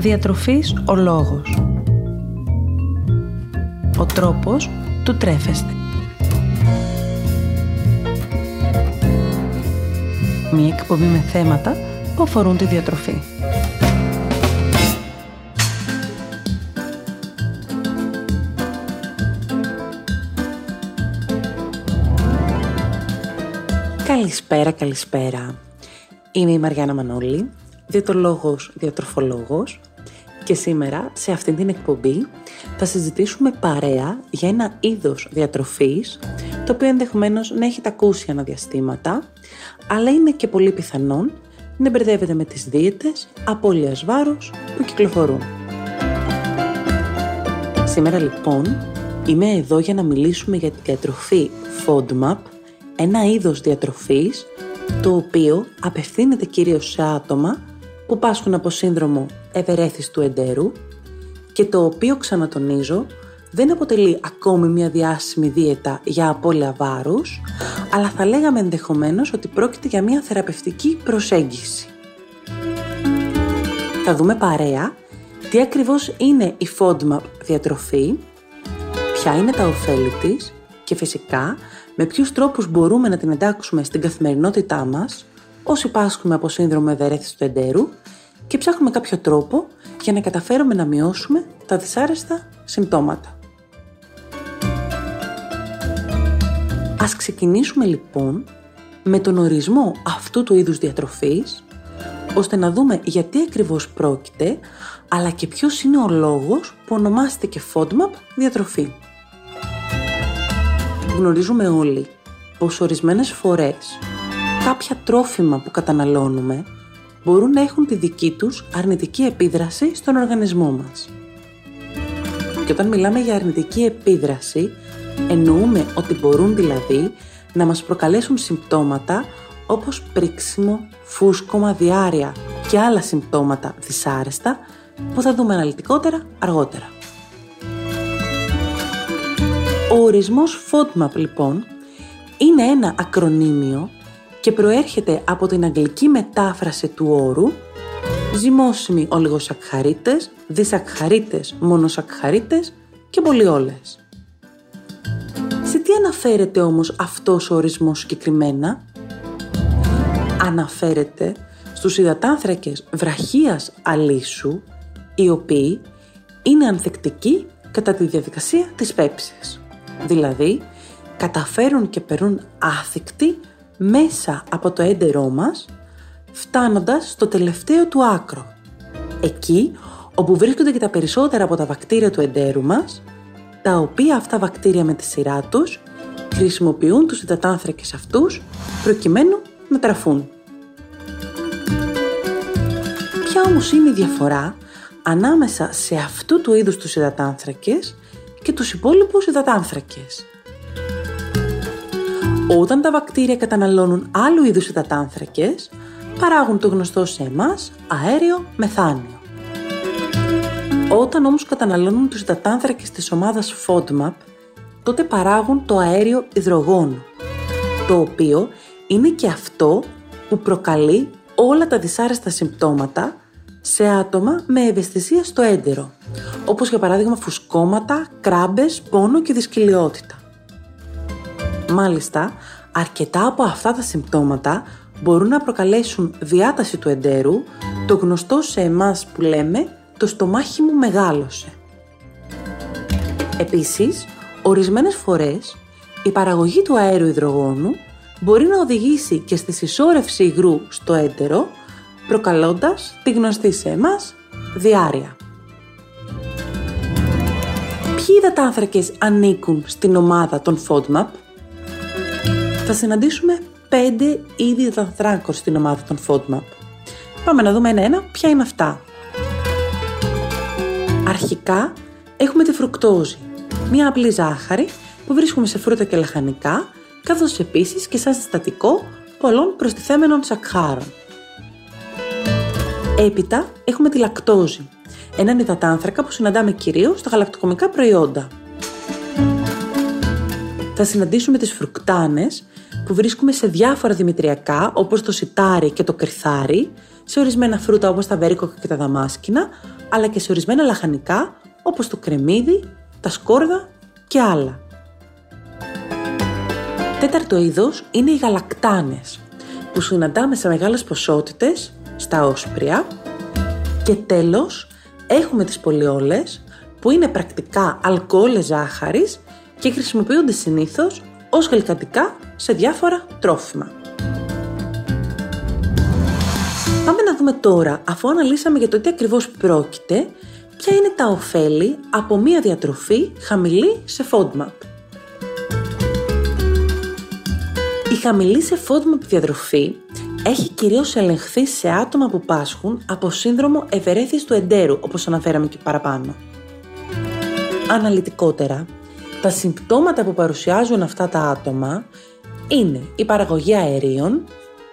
Διατροφής ο λόγος. Ο τρόπος του τρέφεστε. Μία εκπομπή με θέματα που αφορούν τη διατροφή. Καλησπέρα, καλησπέρα. Είμαι η Μαριάννα Μανώλη, διαιτολόγος, διατροφολόγος και σήμερα σε αυτήν την εκπομπή θα συζητήσουμε παρέα για ένα είδος διατροφής το οποίο ενδεχομένως να έχετε ακούσει αναδιαστήματα αλλά είναι και πολύ πιθανόν να μπερδεύετε με τις δίαιτες απώλειας βάρους που κυκλοφορούν. Σήμερα λοιπόν είμαι εδώ για να μιλήσουμε για τη διατροφή FODMAP, ένα είδος διατροφής το οποίο απευθύνεται κυρίως σε άτομα που πάσχουν από σύνδρομο ευερέθης του εντέρου και το οποίο ξανατονίζω δεν αποτελεί ακόμη μια διάσημη δίαιτα για απώλεια βάρους, αλλά θα λέγαμε ενδεχομένως ότι πρόκειται για μια θεραπευτική προσέγγιση. Θα δούμε παρέα τι ακριβώς είναι η FODMAP διατροφή, ποια είναι τα ωφέλη της και φυσικά με ποιους τρόπους μπορούμε να την εντάξουμε στην καθημερινότητά μας όσοι πάσχουμε από σύνδρομο ευερέθησης του εντέρου και ψάχνουμε κάποιο τρόπο για να καταφέρουμε να μειώσουμε τα δυσάρεστα συμπτώματα. Ας ξεκινήσουμε λοιπόν με τον ορισμό αυτού του είδους διατροφής, ώστε να δούμε γιατί ακριβώς πρόκειται, αλλά και ποιος είναι ο λόγος που ονομάζεται και FODMAP διατροφή. Γνωρίζουμε όλοι πως ορισμένες φορές κάποια τρόφιμα που καταναλώνουμε μπορούν να έχουν τη δική τους αρνητική επίδραση στον οργανισμό μας. Και όταν μιλάμε για αρνητική επίδραση, εννοούμε ότι μπορούν δηλαδή να μας προκαλέσουν συμπτώματα όπως πρίξιμο, φούσκωμα, διάρρεια και άλλα συμπτώματα δυσάρεστα που θα δούμε αναλυτικότερα αργότερα. Ο ορισμός FODMAP λοιπόν είναι ένα ακρονίμιο και προέρχεται από την αγγλική μετάφραση του όρου ζυμώσιμοι ολιγοσακχαρίτες, δισακχαρίτες, μονοσακχαρίτες και πολυόλες. Σε τι αναφέρεται όμως αυτός ο ορισμός συγκεκριμένα; Αναφέρεται στους υδατάνθρακες βραχίας αλήσου, οι οποίοι είναι ανθεκτικοί κατά τη διαδικασία της πέψης. Δηλαδή, καταφέρουν και περνούν άθικτοι μέσα από το έντερό μας, φτάνοντας στο τελευταίο του άκρο. Εκεί όπου βρίσκονται και τα περισσότερα από τα βακτήρια του εντέρου μας, τα οποία αυτά βακτήρια με τη σειρά τους χρησιμοποιούν τους υδατάνθρακες αυτούς προκειμένου να τραφούν. Ποια όμως είναι η διαφορά ανάμεσα σε αυτού του είδους τους υδατάνθρακες και τους υπόλοιπους υδατάνθρακες; Όταν τα βακτήρια καταναλώνουν άλλου είδους υδατάνθρακες, παράγουν το γνωστό σε εμάς αέριο μεθάνιο. Όταν όμως καταναλώνουν τους υδατάνθρακες της ομάδας FODMAP, τότε παράγουν το αέριο υδρογόνο, το οποίο είναι και αυτό που προκαλεί όλα τα δυσάρεστα συμπτώματα σε άτομα με ευαισθησία στο έντερο, όπως για παράδειγμα φουσκώματα, κράμπες, πόνο και δυσκυλιότητα. Μάλιστα, αρκετά από αυτά τα συμπτώματα μπορούν να προκαλέσουν διάταση του εντέρου, το γνωστό σε εμάς που λέμε «το στομάχι μου μεγάλωσε». Επίσης, ορισμένες φορές η παραγωγή του αέριου υδρογόνου μπορεί να οδηγήσει και στη συσσόρευση υγρού στο έντερο, προκαλώντας τη γνωστή σε εμάς διάρρεια. Ποιοι υδατάνθρακες ανήκουν στην ομάδα των FODMAP? Θα συναντήσουμε πέντε είδη υδατανθράκων στην ομάδα των FODMAP. Πάμε να δούμε ένα-ένα ποια είναι αυτά. Αρχικά έχουμε τη φρουκτόζη, μια απλή ζάχαρη που βρίσκουμε σε φρούτα και λαχανικά, καθώς επίσης και σαν συστατικό πολλών προστιθέμενων σακχάρων. Έπειτα έχουμε τη λακτόζη, έναν υδατάνθρακα που συναντάμε κυρίως στα γαλακτοκομικά προϊόντα. Θα συναντήσουμε τις φρουκτάνες που βρίσκουμε σε διάφορα δημητριακά όπως το σιτάρι και το κρυθάρι, σε ορισμένα φρούτα όπως τα βέρικοκα και τα δαμάσκηνα, αλλά και σε ορισμένα λαχανικά όπως το κρεμμύδι, τα σκόρδα και άλλα. Τέταρτο είδος είναι οι γαλακτάνες, που συναντάμε σε μεγάλες ποσότητες στα όσπρια. Και τέλος, έχουμε τις πολιόλες, που είναι πρακτικά αλκοόλες ζάχαρης και χρησιμοποιούνται συνήθως ως γλυκαντικά σε διάφορα τρόφιμα. Πάμε να δούμε τώρα, αφού αναλύσαμε για το τι ακριβώς πρόκειται, ποια είναι τα ωφέλη από μία διατροφή χαμηλή σε FODMAP. Η χαμηλή σε FODMAP διατροφή έχει κυρίως ελεγχθεί σε άτομα που πάσχουν από σύνδρομο ευερέθης του εντέρου, όπως αναφέραμε και παραπάνω. Αναλυτικότερα, τα συμπτώματα που παρουσιάζουν αυτά τα άτομα είναι η παραγωγή αερίων,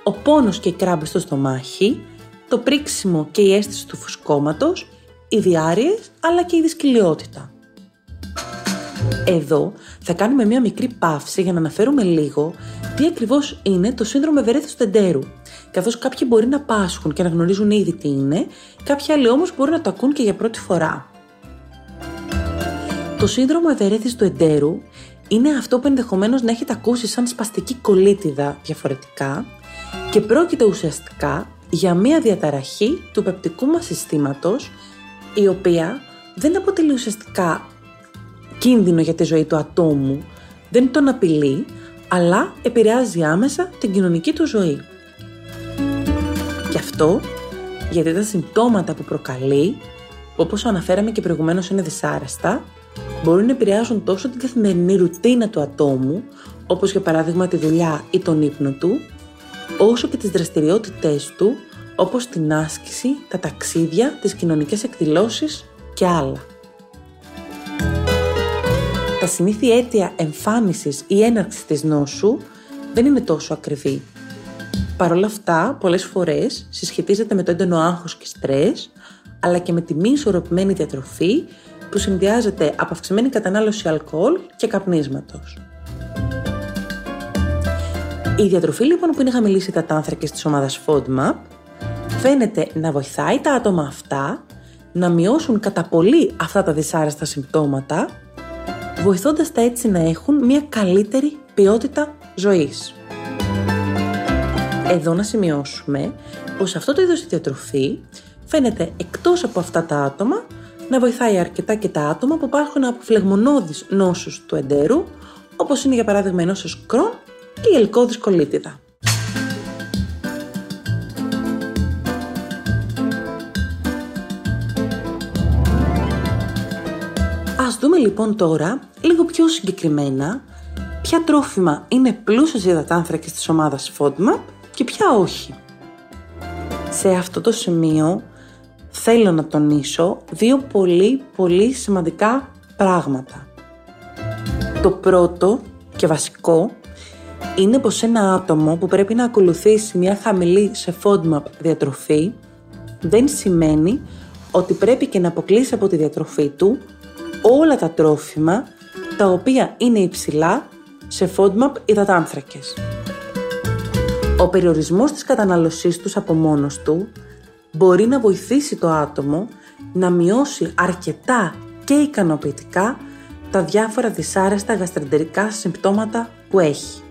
ο πόνος και η κράμπη στο στομάχι, το πρίξιμο και η αίσθηση του φουσκώματος, οι διάρειες αλλά και η δυσκολιότητα. Εδώ θα κάνουμε μια μικρή παύση για να αναφέρουμε λίγο τι ακριβώς είναι το σύνδρομο ευερέθησης του εντέρου. Καθώς κάποιοι μπορεί να πάσχουν και να γνωρίζουν ήδη τι είναι, κάποιοι άλλοι όμως μπορούν να το ακούν και για πρώτη φορά. Το σύνδρομο ευερέθησης του εντέρου είναι αυτό που ενδεχομένως να έχετε ακούσει σαν σπαστική κολίτιδα διαφορετικά και πρόκειται ουσιαστικά για μία διαταραχή του πεπτικού μας συστήματος η οποία δεν αποτελεί ουσιαστικά κίνδυνο για τη ζωή του ατόμου, δεν τον απειλεί, αλλά επηρεάζει άμεσα την κοινωνική του ζωή. Και αυτό γιατί τα συμπτώματα που προκαλεί, όπως αναφέραμε και προηγουμένως είναι δυσάρεστα, μπορούν να επηρεάζουν τόσο την καθημερινή ρουτίνα του ατόμου, όπως για παράδειγμα τη δουλειά ή τον ύπνο του, όσο και τις δραστηριότητές του, όπως την άσκηση, τα ταξίδια, τις κοινωνικές εκδηλώσεις και άλλα. Τα συνήθεια αίτια εμφάνισης ή έναρξης της νόσου δεν είναι τόσο ακριβή. Παρ' όλα αυτά, πολλές φορές συσχετίζεται με το έντονο άγχος και στρες, αλλά και με τη μη ισορροπημένη διατροφή που συνδυάζεται από αυξημένη κατανάλωση αλκοόλ και καπνίσματος. Η διατροφή λοιπόν που είναι χαμηλή υδατάνθρακες της ομάδας FODMAP φαίνεται να βοηθάει τα άτομα αυτά να μειώσουν κατά πολύ αυτά τα δυσάρεστα συμπτώματα, βοηθώντας τα έτσι να έχουν μια καλύτερη ποιότητα ζωής. Εδώ να σημειώσουμε πως αυτό το είδος διατροφή φαίνεται εκτός από αυτά τα άτομα να βοηθάει αρκετά και τα άτομα που υπάρχουν από φλεγμονώδεις νόσους του εντέρου, όπως είναι για παράδειγμα η νόσος κρόν και η ελκώδης κολίτιδα. Ας δούμε λοιπόν τώρα λίγο πιο συγκεκριμένα ποια τρόφιμα είναι πλούσια σε υδατάνθρακες της ομάδας FODMAP και ποια όχι. Σε αυτό το σημείο θέλω να τονίσω δύο πολύ πολύ σημαντικά πράγματα. Το πρώτο και βασικό είναι πως ένα άτομο που πρέπει να ακολουθήσει μια χαμηλή σε FODMAP διατροφή δεν σημαίνει ότι πρέπει και να αποκλείσει από τη διατροφή του όλα τα τρόφιμα τα οποία είναι υψηλά σε FODMAP υδατάνθρακες. Ο περιορισμός της καταναλωσής τους από μόνος του μπορεί να βοηθήσει το άτομο να μειώσει αρκετά και ικανοποιητικά τα διάφορα δυσάρεστα γαστρεντερικά συμπτώματα που έχει.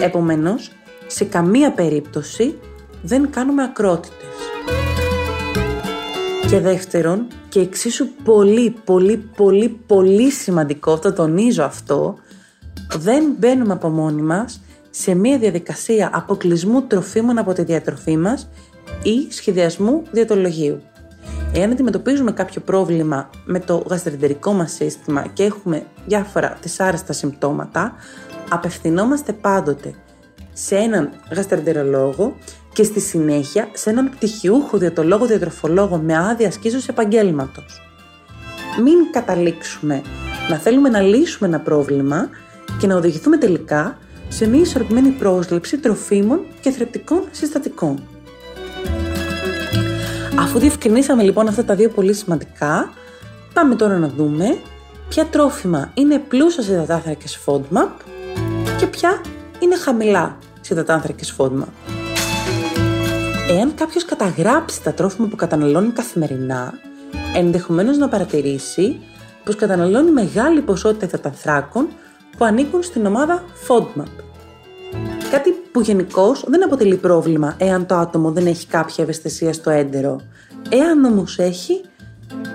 Επομένως, σε καμία περίπτωση δεν κάνουμε ακρότητες. Και δεύτερον, και εξίσου πολύ, πολύ, πολύ, πολύ σημαντικό, το τονίζω αυτό, δεν μπαίνουμε από μόνοι μας σε μια διαδικασία αποκλεισμού τροφίμων από τη διατροφή μας ή σχεδιασμού διατολογίου. Εάν αντιμετωπίζουμε κάποιο πρόβλημα με το γαστρεντερικό μας σύστημα και έχουμε διάφορα δυσάρεστα συμπτώματα, απευθυνόμαστε πάντοτε σε έναν γαστρεντερολόγο και στη συνέχεια σε έναν πτυχιούχο διατολόγο-διατροφολόγο με άδεια ασκήσεως επαγγέλματος. Μην καταλήξουμε να θέλουμε να λύσουμε ένα πρόβλημα και να οδηγηθούμε τελικά σε μια ισορροπημένη πρόσληψη τροφίμων και θρεπτικών συστατικών. Αφού διευκρινίσαμε λοιπόν αυτά τα δύο πολύ σημαντικά, πάμε τώρα να δούμε ποια τρόφιμα είναι πλούσια σε υδατάνθρακες FODMAP και ποια είναι χαμηλά σε υδατάνθρακες FODMAP. Εάν κάποιος καταγράψει τα τρόφιμα που καταναλώνει καθημερινά, ενδεχομένως να παρατηρήσει πως καταναλώνει μεγάλη ποσότητα υδατανθράκων που ανήκουν στην ομάδα FODMAP. Κάτι που γενικώς δεν αποτελεί πρόβλημα εάν το άτομο δεν έχει κάποια ευαισθησία στο έντερο. Εάν όμως έχει,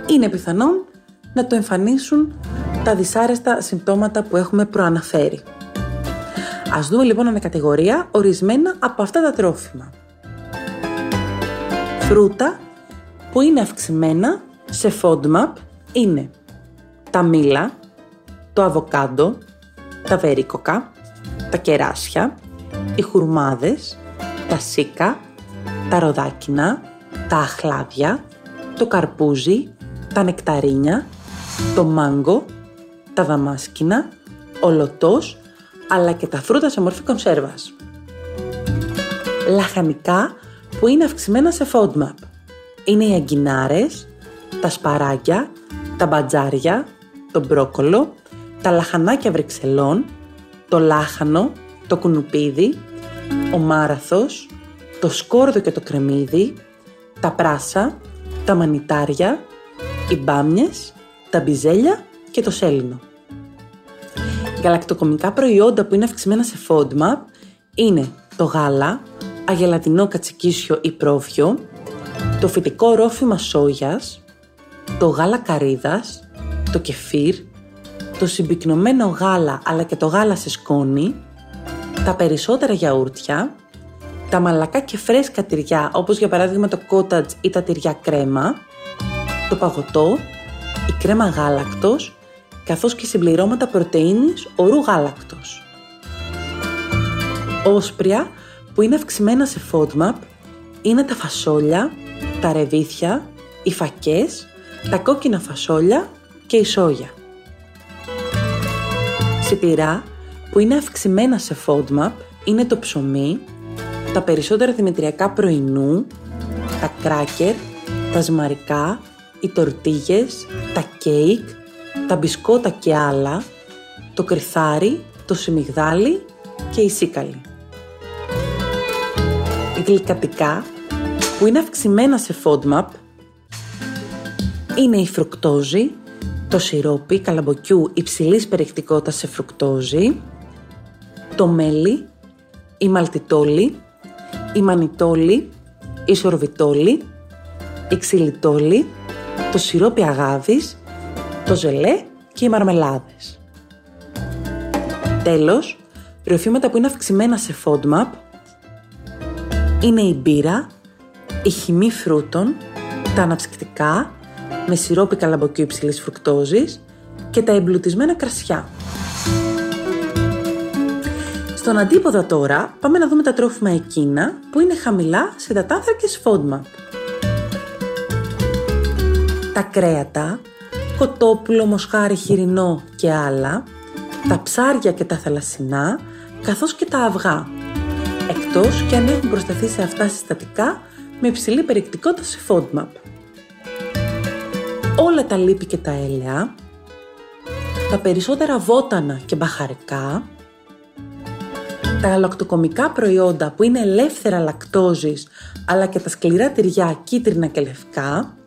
είναι πιθανόν να το εμφανίσουν τα δυσάρεστα συμπτώματα που έχουμε προαναφέρει. Ας δούμε λοιπόν ανακατηγορία ορισμένα από αυτά τα τρόφιμα. Φρούτα που είναι αυξημένα σε FODMAP είναι τα μήλα, το αβοκάντο, τα βερίκοκα, τα κεράσια, οι χουρμάδες, τα σίκα, τα ροδάκινα, τα αχλάδια, το καρπούζι, τα νεκταρίνια, το μάγκο, τα δαμάσκηνα, ο λωτός, αλλά και τα φρούτα σε μορφή κονσέρβας. Λαχανικά που είναι αυξημένα σε FODMAP. Είναι οι αγκινάρες, τα σπαράγια, τα μπατζάρια, το μπρόκολο, τα λαχανάκια βρυξελών, το λάχανο, το κουνουπίδι, ο μάραθος, το σκόρδο και το κρεμμύδι, τα πράσα, τα μανιτάρια, οι μπάμιες, τα μπιζέλια και το σέλινο. Γαλακτοκομικά προϊόντα που είναι αυξημένα σε FODMAP είναι το γάλα, αγελατινό κατσικίσιο ή πρόβιο, το φυτικό ρόφημα σόγιας, το γάλα καρύδας, το κεφίρ, το συμπυκνωμένο γάλα αλλά και το γάλα σε σκόνη, τα περισσότερα γιαούρτια, τα μαλακά και φρέσκα τυριά όπως για παράδειγμα το cottage ή τα τυριά κρέμα, το παγωτό, η κρέμα γάλακτος, καθώς και συμπληρώματα πρωτεΐνης ορού γάλακτος. Όσπρια που είναι αυξημένα σε FODMAP είναι τα φασόλια, τα ρεβίθια, οι φακές, τα κόκκινα φασόλια και η σόγια. Σιτηρά που είναι αυξημένα σε FODMAP είναι το ψωμί, τα περισσότερα δημητριακά πρωινού, τα κράκερ, τα ζυμαρικά, οι τορτίγες, τα κέικ, τα μπισκότα και άλλα, το κρυθάρι, το σιμιγδάλι και η σίκαλη. Γλυκατικά που είναι αυξημένα σε FODMAP είναι η φρουκτόζη, το σιρόπι καλαμποκιού υψηλής περιεκτικότητας σε φρουκτόζη, το μέλι, η μαλτιτόλη, η μανιτόλη, η σορβιτόλη, η ξυλιτόλη, το σιρόπι αγάδης, το ζελέ και οι μαρμελάδες. Τέλος, ροφήματα που είναι αυξημένα σε FODMAP είναι η μπύρα, η χυμή φρούτων, τα αναψυκτικά με σιρόπι καλαμποκιού υψηλής φρουκτόζης και τα εμπλουτισμένα κρασιά. Στον αντίποδα τώρα πάμε να δούμε τα τρόφιμα εκείνα που είναι χαμηλά σε και σφόντμα. Τα κρέατα, κοτόπουλο, μοσχάρι, χοιρινό και άλλα, τα ψάρια και τα θαλασσινά, καθώς και τα αυγά, εκτός και αν έχουν προσταθεί σε αυτά συστατικά με υψηλή περιεκτικότητα σε FODMAP. Όλα τα λίπη και τα έλαια, τα περισσότερα βότανα και μπαχαρικά, τα γαλακτοκομικά προϊόντα που είναι ελεύθερα λακτόζης αλλά και τα σκληρά τυριά κίτρινα και λευκά,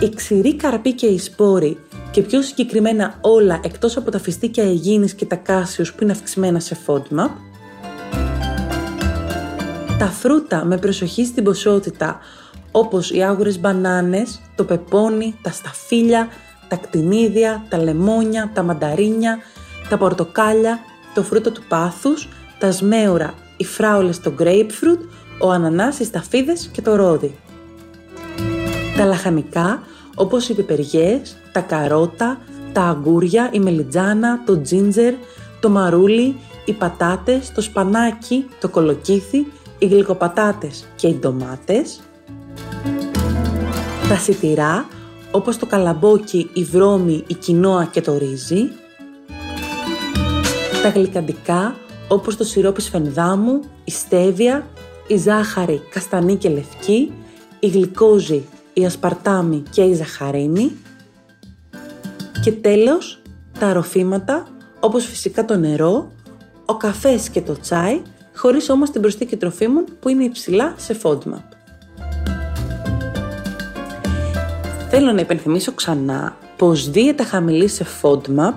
οι ξηροί καρποί και οι σπόροι και πιο συγκεκριμένα όλα εκτός από τα φιστίκια αιγίνης και τα κάσιους που είναι αυξημένα σε FODMAP, τα φρούτα με προσοχή στην ποσότητα όπως οι άγουρες μπανάνες, το πεπόνι, τα σταφύλια, τα κτηνίδια, τα λεμόνια, τα μανταρίνια, τα πορτοκάλια, το φρούτο του πάθους, τα σμέουρα, οι φράουλες, το grapefruit, ο ανανάς, οι σταφίδες και το ρόδι. Τα λαχανικά όπως οι πιπεριές, τα καρότα, τα αγκούρια, η μελιτζάνα, το τζίντζερ, το μαρούλι, οι πατάτες, το σπανάκι, το κολοκύθι, οι γλυκοπατάτες και οι ντομάτες. Τα σιτηρά όπως το καλαμπόκι, η βρώμη, η κοινόα και το ρύζι τα γλυκαντικά όπως το σιρόπι σφενδάμου, η στέβια, η ζάχαρη καστανή και λευκή, η γλυκόζη, η ασπαρτάμι και η ζαχαρίνη και τέλος τα αρροφήματα όπως φυσικά το νερό, ο καφές και το τσάι χωρίς όμως την προσθήκη τροφίμων που είναι υψηλά σε FODMAP. Θέλω να υπενθυμίσω ξανά πως δίαιτα χαμηλή σε FODMAP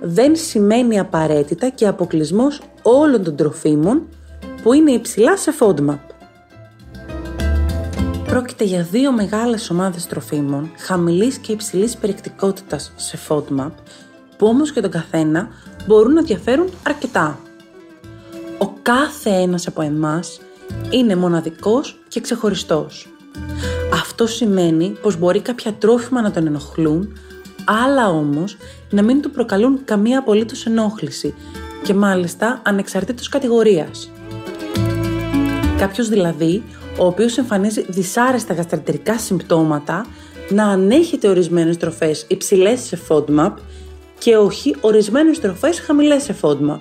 δεν σημαίνει απαραίτητα και αποκλεισμός όλων των τροφίμων που είναι υψηλά σε FODMAP. Πρόκειται για δύο μεγάλες ομάδες τροφίμων χαμηλής και υψηλής περιεκτικότητας σε FODMAP που όμως και τον καθένα μπορούν να διαφέρουν αρκετά. Ο κάθε ένας από εμάς είναι μοναδικός και ξεχωριστός. Αυτό σημαίνει πως μπορεί κάποια τρόφιμα να τον ενοχλούν, άλλα όμως να μην του προκαλούν καμία απολύτως ενόχληση και μάλιστα ανεξαρτήτως κατηγορίας. Κάποιος δηλαδή, ο οποίος εμφανίζει δυσάρεστα γαστρατερικά συμπτώματα, να ανέχεται ορισμένες τροφές υψηλές σε FODMAP και όχι ορισμένες τροφές χαμηλές σε FODMAP.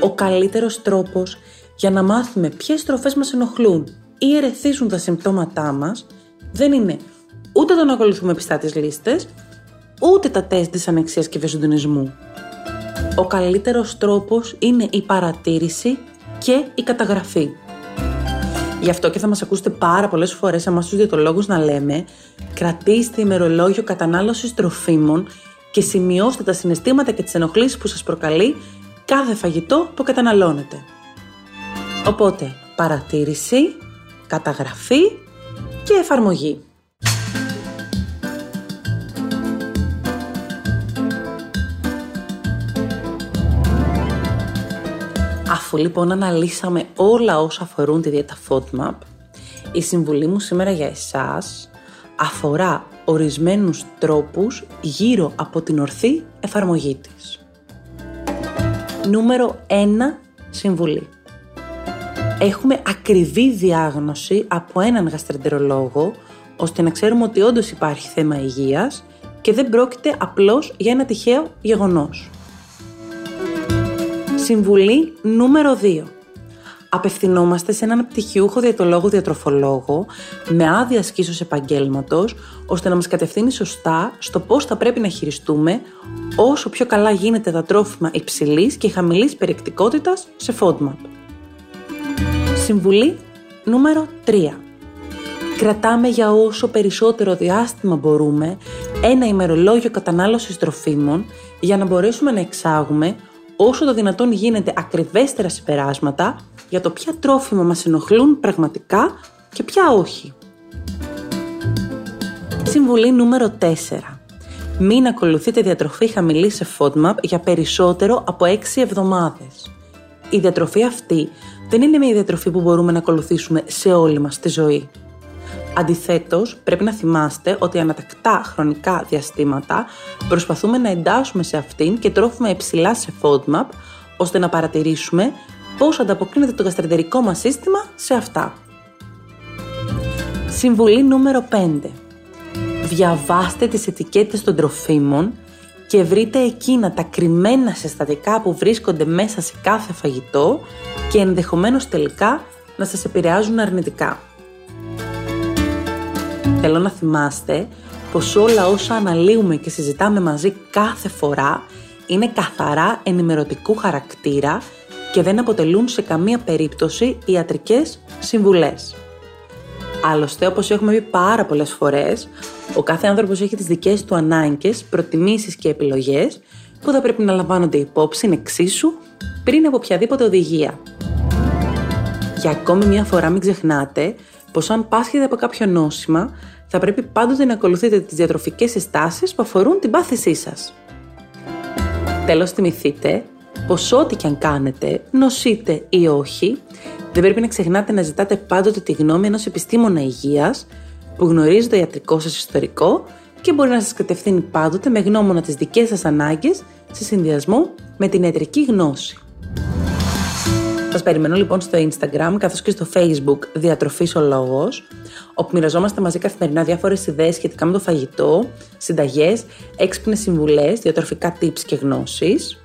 Ο καλύτερος τρόπος για να μάθουμε ποιες τροφές μας ενοχλούν ή ερεθίζουν τα συμπτώματά μας δεν είναι ούτε το να ακολουθούμε πιστά τις λίστες, ούτε τα τεστ της ανεξίας και βεσοντονισμού. Ο καλύτερος τρόπος είναι η παρατήρηση και η καταγραφή. Γι' αυτό και θα μας ακούσετε πάρα πολλές φορές εμάς τους διατολόγους να λέμε κρατήστε ημερολόγιο κατανάλωσης τροφίμων και σημειώστε τα συναισθήματα και τις ενοχλήσεις που σας προκαλεί κάθε φαγητό που καταναλώνετε. Οπότε, παρατήρηση, καταγραφή και εφαρμογή. Αφού λοιπόν αναλύσαμε όλα όσα αφορούν τη δίαιτα FODMAP, η συμβουλή μου σήμερα για εσάς αφορά ορισμένους τρόπους γύρω από την ορθή εφαρμογή της. Νούμερο 1 συμβουλή. Έχουμε ακριβή διάγνωση από έναν γαστρεντερολόγο, ώστε να ξέρουμε ότι όντως υπάρχει θέμα υγείας και δεν πρόκειται απλώς για ένα τυχαίο γεγονός. Συμβουλή νούμερο 2. Απευθυνόμαστε σε έναν πτυχιούχο διατολόγο διατροφολόγο με άδεια σκίσος επαγγέλματος, ώστε να μας κατευθύνει σωστά στο πώς θα πρέπει να χειριστούμε όσο πιο καλά γίνεται τα τρόφιμα υψηλής και χαμηλής περιεκτικότητας σε FODMAP. Συμβουλή νούμερο 3. Κρατάμε για όσο περισσότερο διάστημα μπορούμε ένα ημερολόγιο κατανάλωσης τροφίμων για να μπορέσουμε να εξάγουμε όσο το δυνατόν γίνεται ακριβέστερα συμπεράσματα για το ποια τρόφιμα μας ενοχλούν πραγματικά και ποια όχι. Συμβουλή νούμερο 4. Μην ακολουθείτε διατροφή χαμηλή σε FODMAP για περισσότερο από 6 εβδομάδες. Η διατροφή αυτή δεν είναι μια διατροφή που μπορούμε να ακολουθήσουμε σε όλη μας τη ζωή. Αντιθέτως, πρέπει να θυμάστε ότι ανατακτά χρονικά διαστήματα προσπαθούμε να εντάσσουμε σε αυτήν και τρόφιμα υψηλά σε FODMAP, ώστε να παρατηρήσουμε πώς ανταποκρίνεται το γαστρεντερικό μας σύστημα σε αυτά. Συμβουλή νούμερο 5. Διαβάστε τις ετικέτες των τροφίμων και βρείτε εκείνα τα κρυμμένα συστατικά που βρίσκονται μέσα σε κάθε φαγητό και ενδεχομένως τελικά να σας επηρεάζουν αρνητικά. Θέλω να θυμάστε πως όλα όσα αναλύουμε και συζητάμε μαζί κάθε φορά είναι καθαρά ενημερωτικού χαρακτήρα και δεν αποτελούν σε καμία περίπτωση ιατρικές συμβουλές. Άλλωστε, όπως έχουμε πει πάρα πολλές φορές, ο κάθε άνθρωπος έχει τις δικές του ανάγκες, προτιμήσεις και επιλογές που θα πρέπει να λαμβάνονται υπόψη εξίσου πριν από οποιαδήποτε οδηγία. Για ακόμη μια φορά μην ξεχνάτε πως αν πάσχετε από κάποιο νόσημα, θα πρέπει πάντοτε να ακολουθείτε τις διατροφικές συστάσεις που αφορούν την πάθησή σας. Τέλος θυμηθείτε πως ό,τι και αν κάνετε, νοσείτε ή όχι, δεν πρέπει να ξεχνάτε να ζητάτε πάντοτε τη γνώμη ενός επιστήμονα υγείας που γνωρίζει το ιατρικό σας ιστορικό και μπορεί να σας κατευθύνει πάντοτε με γνώμονα τις δικές σας ανάγκες σε συνδυασμό με την ιατρική γνώση. Σας περιμένω λοιπόν στο Instagram καθώς και στο Facebook Διατροφής ο Λόγος, όπου μοιραζόμαστε μαζί καθημερινά διάφορες ιδέες σχετικά με το φαγητό, συνταγές, έξυπνες συμβουλές, διατροφικά tips και γνώσεις.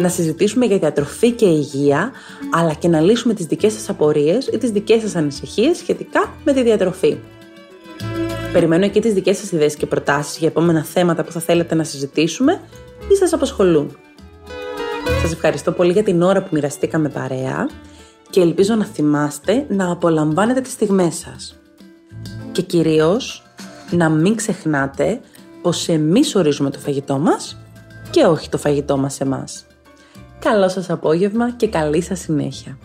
Να συζητήσουμε για διατροφή και υγεία, αλλά και να λύσουμε τις δικές σας απορίες ή τις δικές σας ανησυχίες σχετικά με τη διατροφή. Περιμένω εκεί τις δικές σας ιδέες και προτάσεις για επόμενα θέματα που θα θέλετε να συζητήσουμε ή σας απασχολούν. Σας ευχαριστώ πολύ για την ώρα που μοιραστήκαμε παρέα και ελπίζω να θυμάστε να απολαμβάνετε τις στιγμές σας. Και κυρίως να μην ξεχνάτε πως εμείς ορίζουμε το φαγητό μας και όχι το φαγητό μας εμάς. Καλό σας απόγευμα και καλή σας συνέχεια.